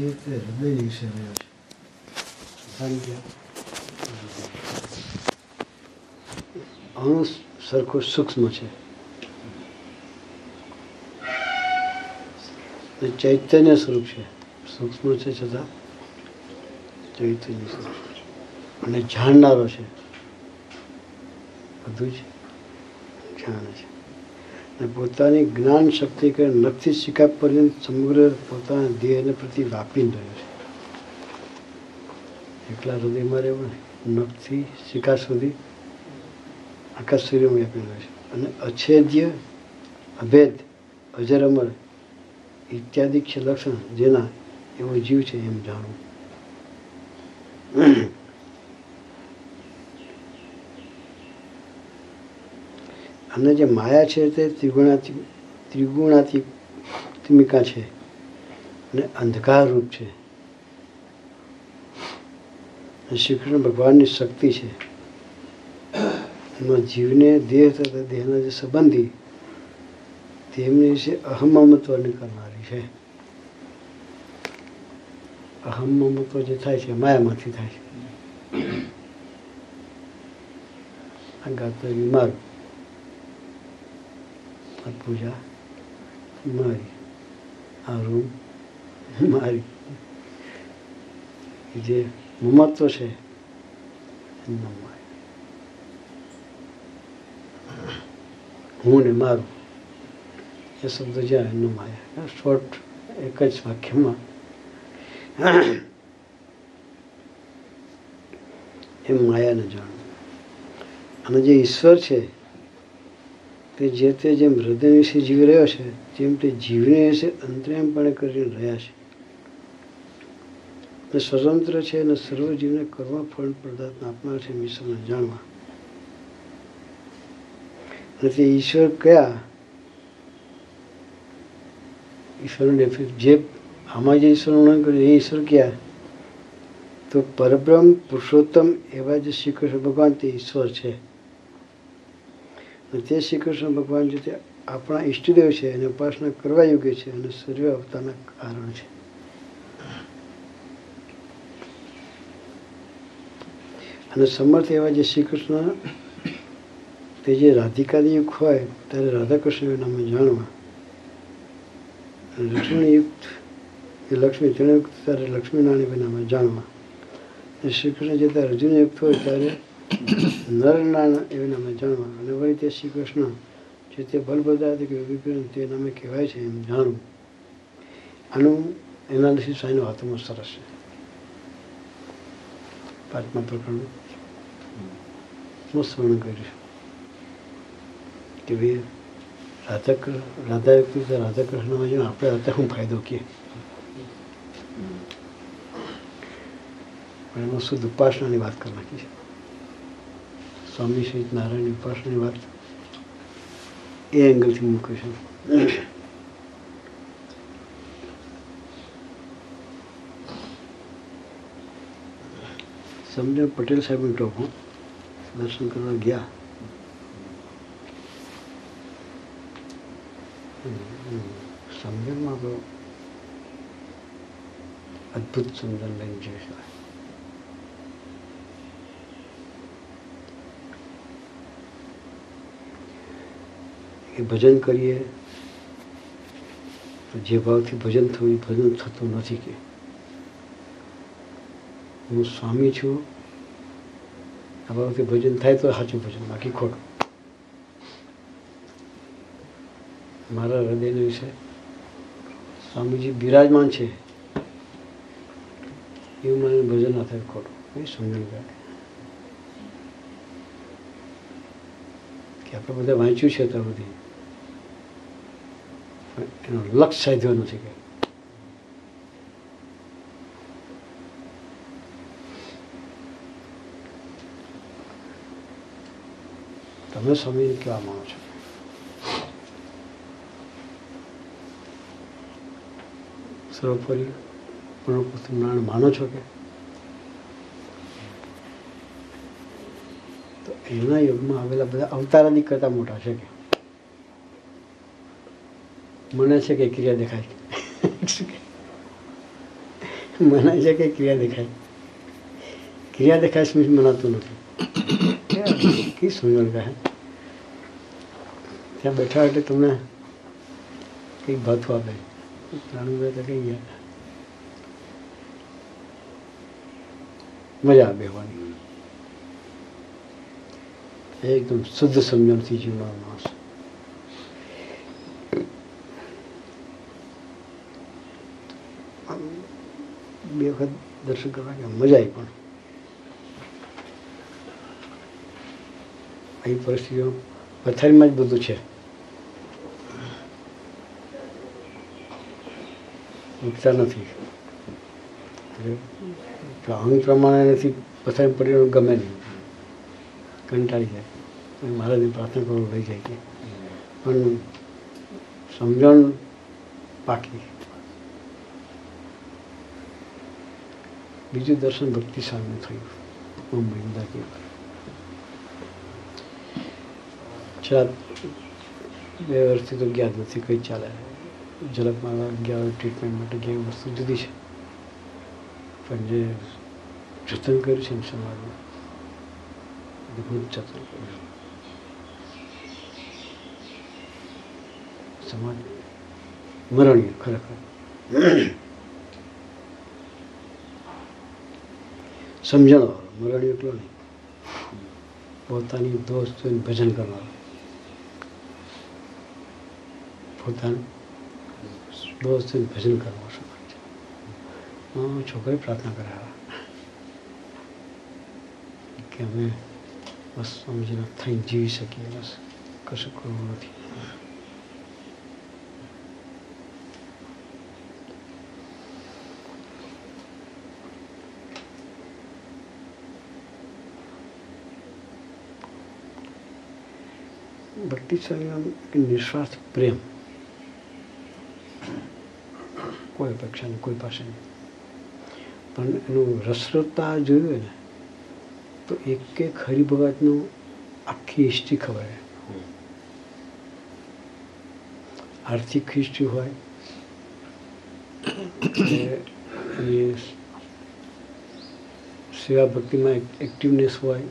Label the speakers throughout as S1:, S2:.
S1: જે તે હૃદય વિશે રહ્યો છે? અણુ સરખું સૂક્ષ્મ છે ચૈતન્ય સ્વરૂપ છે સૂક્ષ્મ છે છતાં ચૈતન્ય સ્વરૂપ. અને જાણનારો છે બધું જ જાણે છે પોતાની જ્ઞાન શક્તિ કે નખથી શિકા પર્યંત સમગ્ર પોતાના ધ્યેયને પ્રતિ વાપી રહ્યો છે. એકલા હૃદયમાં રહેવું નખથી શિકા સુધી આખા સૂર્યમાં વ્યાપી રહ્યો છે. અને અછેદ્ય, અભેદ અજર અમર ઇત્યાદિ લક્ષણ જેના એવો જીવ છે એમ જાણવું. અને જે માયા છે તે ત્રિગુણાતી ત્રિગુણાત્મિકા છે અને અંધકારરૂપ છે. શ્રી કૃષ્ણ ભગવાનની શક્તિ છે. એમાં જીવને દેહ તથા દેહના જે સંબંધી તેમની વિશે અહમમત્વને કરનારી છે. અહમમત્વ જે થાય છે, માયામાંથી થાય છે. આ ગાતો મારું આ પૂજા. મારી આ રૂમ મારી જે મમત્વ છે હું ને મારું. એ શબ્દ જ્યાં એમનો માયા શોર્ટ એક જ વાક્યમાં. એ માયાને જાણવું. અને જે ઈશ્વર છે તે જે તે જેમ હૃદય વિશે જીવી રહ્યો છે તેમ તે જીવને વિશે અંતરેમપણે કરીને રહ્યા છે. અને સ્વતંત્ર છે અને સર્વ જીવને કરવા ફળ પદાર્થ આપનાર છે ઈશ્વરને જાણવા. અને તે ઈશ્વર કયા? ઈશ્વરને જે આમાં જે ઈશ્વરનું વર્ણન કર્યું, એ ઈશ્વર ક્યાં? તો પરબ્રહ્મ પુરુષોત્તમ એવા જે શ્રી કૃષ્ણ ભગવાન તે ઈશ્વર છે. અને તે શ્રી કૃષ્ણ ભગવાન જે તે આપણા ઈષ્ટદેવ છે અને ઉપાસના કરવા યોગ્ય છે અને સર્વે અવતારના કારણ છે. અને સમર્થ એવા જે શ્રી કૃષ્ણ તે જે રાધિકાની યુગ હોય, ત્યારે રાધાકૃષ્ણના નામે જાણવા. લક્ષ્મીયુક્ત એ લક્ષ્મી ત્રણયુક્ત ત્યારે લક્ષ્મીનારાયણ નામે જાણવા. અને શ્રી કૃષ્ણ જે ત્યારે અર્જુનયુક્ત હોય, ત્યારે નરનારાયણ એવી નામે જાણવા અને વળી તે શ્રી કૃષ્ણ જે તે બલભદ્રાદિક વિગ્રહ તે નામે કહેવાય છે એમ જાણવું આનું એનાલિસિસ આનું હાથમાં સરસ છે. પાંચમા પ્રકરણનું. મસ્ત વર્ણન કર્યું છે? કે ભાઈ રાધા રાધા રાધા કૃષ્ણમાં જેમ આપણે અત્યારે શું ફાયદો કહીએ પણ એમાં શુદ્ધ ઉપાસનાની વાત કરી નાખી છે. સ્વામી સહિત નારાયણની ઉપાસનાની વાત. એ એંગલથી મૂકે છે. સમજણ પટેલ સાહેબનું ટોપું દર્શન કરવા ગયા. સમજણમાં તો અદ્ભુત સમજણ લઈને જઈ શકાય એ ભજન કરીએ, તો જે ભાવથી ભજન થયું, એ ભજન થતું નથી કે. હું સ્વામી છું, આ ભાવથી ભજન થાય તો સાચું ભજન, બાકી ખોટું. મારા હૃદયના વિશે સ્વામીજી બિરાજમાન છે. એવું મને ભજન ના થાય ખોટું. એ સમજણ ગયા. કે આપણે બધા વાંચ્યું છે ત્યાં સુધી એનો લક્ષ સાધ્યો નથી કે. તમે સ્વામીને કેવા માનો છો. સર્વોપરી નારાયણ, માનો છો કે? તો એના યુગમાં આવેલા બધા અવતારાની કરતા મોટા છે કે? મને છે કે ક્રિયા દેખાય. શું મનાય છે કે ક્રિયા દેખાય. ક્રિયા દેખાય સ્મિત મનાતું નથી. કી સુંદર કહે ત્યાં બેઠા એટલે તમને કંઈક ભાથું આપે. રાણુભાઈ તો કઈ ગયા મજા આવે બેહવાની. એકદમ શુદ્ધ સમજણથી જીવવાનો માણસ. આમ બે વખત દર્શન કરવા ગયા. મજા આવી પણ. અહીં પરિસ્થિતિઓ પથારીમાં જ બધું છે. મૂકતા નથી. એટલે પ્રમાણે નથી પથારી પડી ગમે નહીં. કંટાળી જાય. મહારાજની પ્રાર્થના કરવું લઈ જાય કે. પણ સમજણ પાકી. બીજું દર્શન ભક્તિ સામે થયું. મુંબઈ ઉદાકી બે વર્ષથી તો ગયા જ નથી, કંઈ ચાલે ઝલકમાં ગયા ટ્રીટમેન્ટ માટે ગયા વસ્તુ જુદી છે. પણ જે જતન કર્યું છે ને સમાજમાં અદભુત જતન કર્યું સમાજ મરણીય, ખરેખર. સમજણ વાળો મરણીય એટલો નહીં પોતાની દોસ્ત જોઈને ભજન કરનારો પોતાનું દોસ્ત જોઈને ભજન કરવાનો સમાજ છે હા, છોકરી પ્રાર્થના કરાવ્યા કે અમે બસ સમજીને થઈને જીવી શકીએ બસ કશું કરવું નથી ભક્તિ કે નિસ્વાર્થ પ્રેમ? કોઈ અપેક્ષા નહીં, કોઈ પાસે નહીં. પણ એનું રસરતા જોયું ને, તો એક એક હરિભગતનું આખી હિસ્ટ્રી ખબર આર્થિક હિસ્ટ્રી હોય સેવા ભક્તિમાં એક્ટિવનેસ હોય,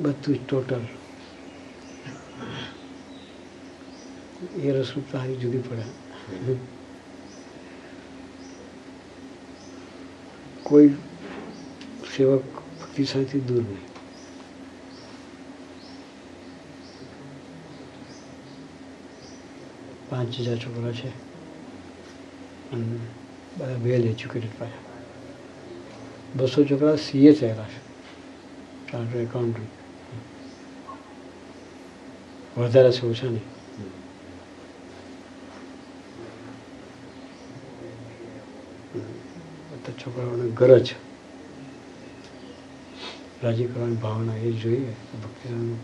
S1: બધું જ ટોટલ એ રસરૂપતા તારી જુદી પડે. કોઈ સેવક ભક્તિ સાથી દૂર નહીં. પાંચ હજાર છોકરા છે. અને બધા વેલ એજ્યુકેટેડ પાછા. બસો છોકરા સીએ થયેલા છે. ચાર્ટર એકાઉન્ટન્ટ વધારે છે, ઓછા નહીં. બધા છોકરાઓને ગરજ રાજી કરવાની ભાવના એ જોઈએ તો ભક્તિનો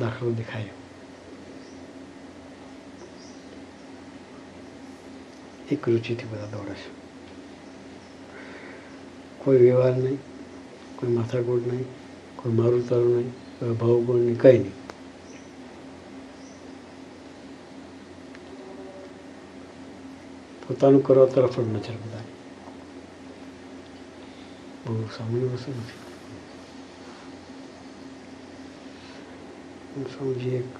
S1: દાખલો દેખાય. એક રુચિથી બધા દોડે છે. કોઈ વ્યવહાર નહીં, કોઈ માથાકૂટ નહીં, કોઈ મારું તારું નહીં, કોઈ ભાવગુણ નહીં કંઈ નહીં. પોતાનું કરવા તરફ જ નજર બધાની. બહુ સામાન્ય શું સ્વામીજી એક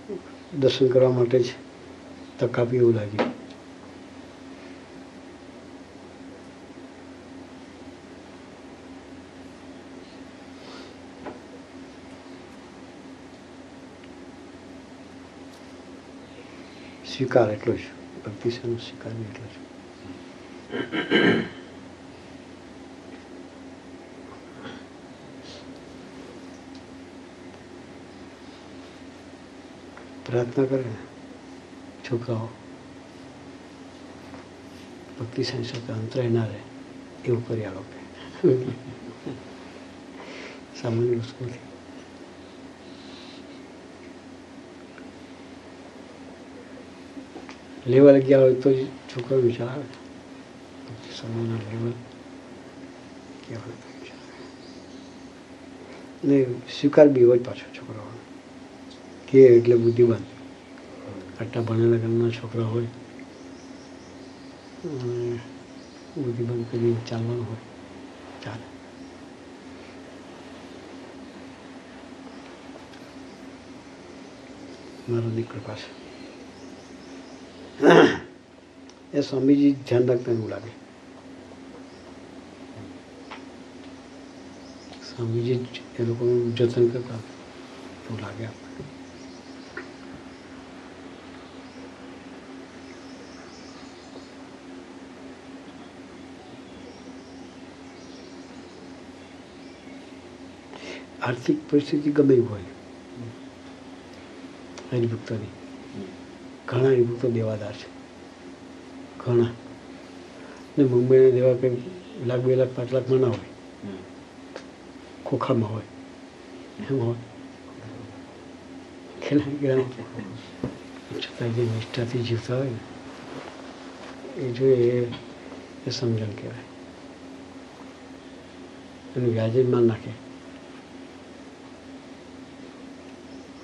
S1: દર્શન કરવા માટે જ તક આપી એવું લાગ્યું. સ્વીકાર એટલો જ. ભક્તિનો સ્વીકાર એટલો જ. પ્રાર્થના કરે ને છોકરાઓ. ભક્તિ સાથે અંતરાય ના રહે? એવું કરી લોકો સામાન્ય વસ્તુ લેવલ ગયા હોય તો જ છોકરો વિચાર આવે. સમયના લેવલ આવે. ને સ્વીકાર બી હોય પાછો છોકરાઓનો. કે એટલે બુદ્ધિવાન આટલા ભણેલા ઘરના છોકરા હોય, અને કરીને ચાલવાનું હોય, ચાલે. મારાની કૃપા છે એ સ્વામીજી ધ્યાન રાખતા એવું લાગે. સ્વામીજી એ લોકોનું જતન કરતા એવું લાગે. આર્થિક પરિસ્થિતિ ગમે હોય. એની ભક્તોની ઘણા હરિભક્તો દેવાદાર છે. ઘણા. ને મુંબઈને દેવા કંઈ લાખ, બે લાખ, પાંચ લાખમાં ના હોય. ખોખામાં હોય. એમ હોય. ખેલા ગયા છતાં જે નિષ્ઠાથી જીવતા હોય ને, એ જોઈએ એ સમજણ કહેવાય. એનું વ્યાજે માલ નાખે.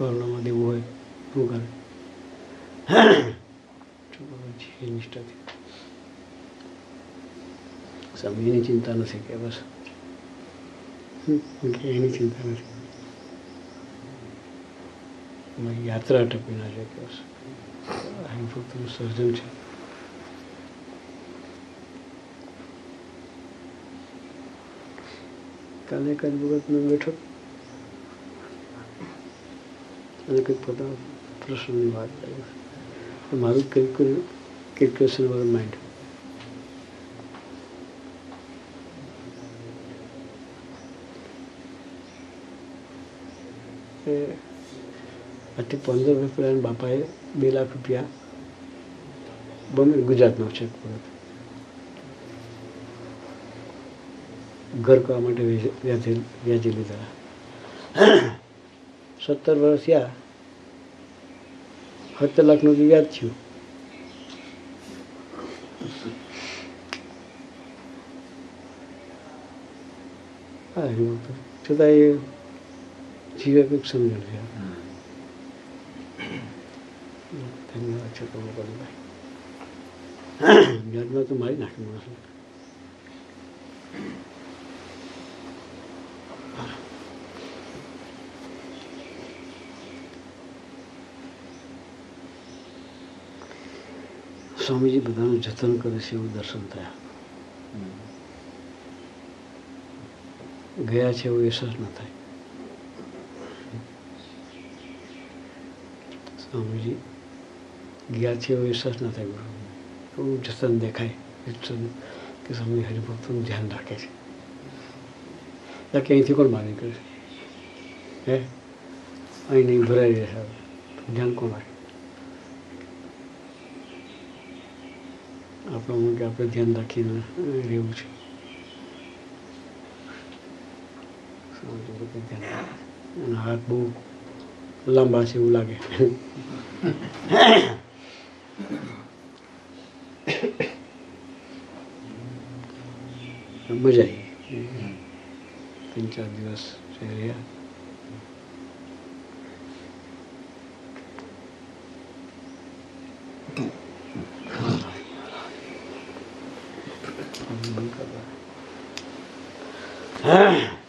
S1: કોરોનામાં દેવું હોય શું કરે છોકરો છે નિષ્ઠાથી સમયની ચિંતા નથી કે બસ હમ, કે એની ચિંતા નથી અમારી યાત્રા ટપી ના છે કે બસ અહીં ફક્ત સર્જન છે કાલે એક જ વખત મેં બેઠો અને કંઈક પોતાના પ્રશ્નની વાત કરી મારું કંઈક વર માઇન્ડ એ આજથી પંદર વર્ષ પહેલાં બાપાએ બે લાખ રૂપિયા બંને ગુજરાતનો છે ઘર કરવા માટે વ્યાજે લીધા સત્તર વર્ષ થયા. સત્તર લાખનું તો વ્યાજ થયું. હા એવું તો. છતાં એ જીવે કંઈક સમજણ છે. ધન્યવાદ છે તમે ભાઈ. વ્યાજમાં તો મારી નાખી માણસને. સ્વામીજી બધાનું જતન કરે છે એવું દર્શન થયા. ગયા છે એવો અહેસાસ ન થાય. સ્વામીજી ગયા છે એવો અહેસાસ ન થાય ગુરુ એવું જતન દેખાય. કે સ્વામી હરિભક્તોનું ધ્યાન રાખે છે. બાકી અહીંથી કોણ માની કરે છે? હે? અહીં નહીં ભરાઈ હવે. ધ્યાન કોણ રાખે? આપણું કે આપણે ધ્યાન રાખીને રહેવું છે. અને હાથ બહુ લાંબા છે એવું લાગે. મજા આવી. ત્રણ ચાર દિવસ રહ્યા. Ah.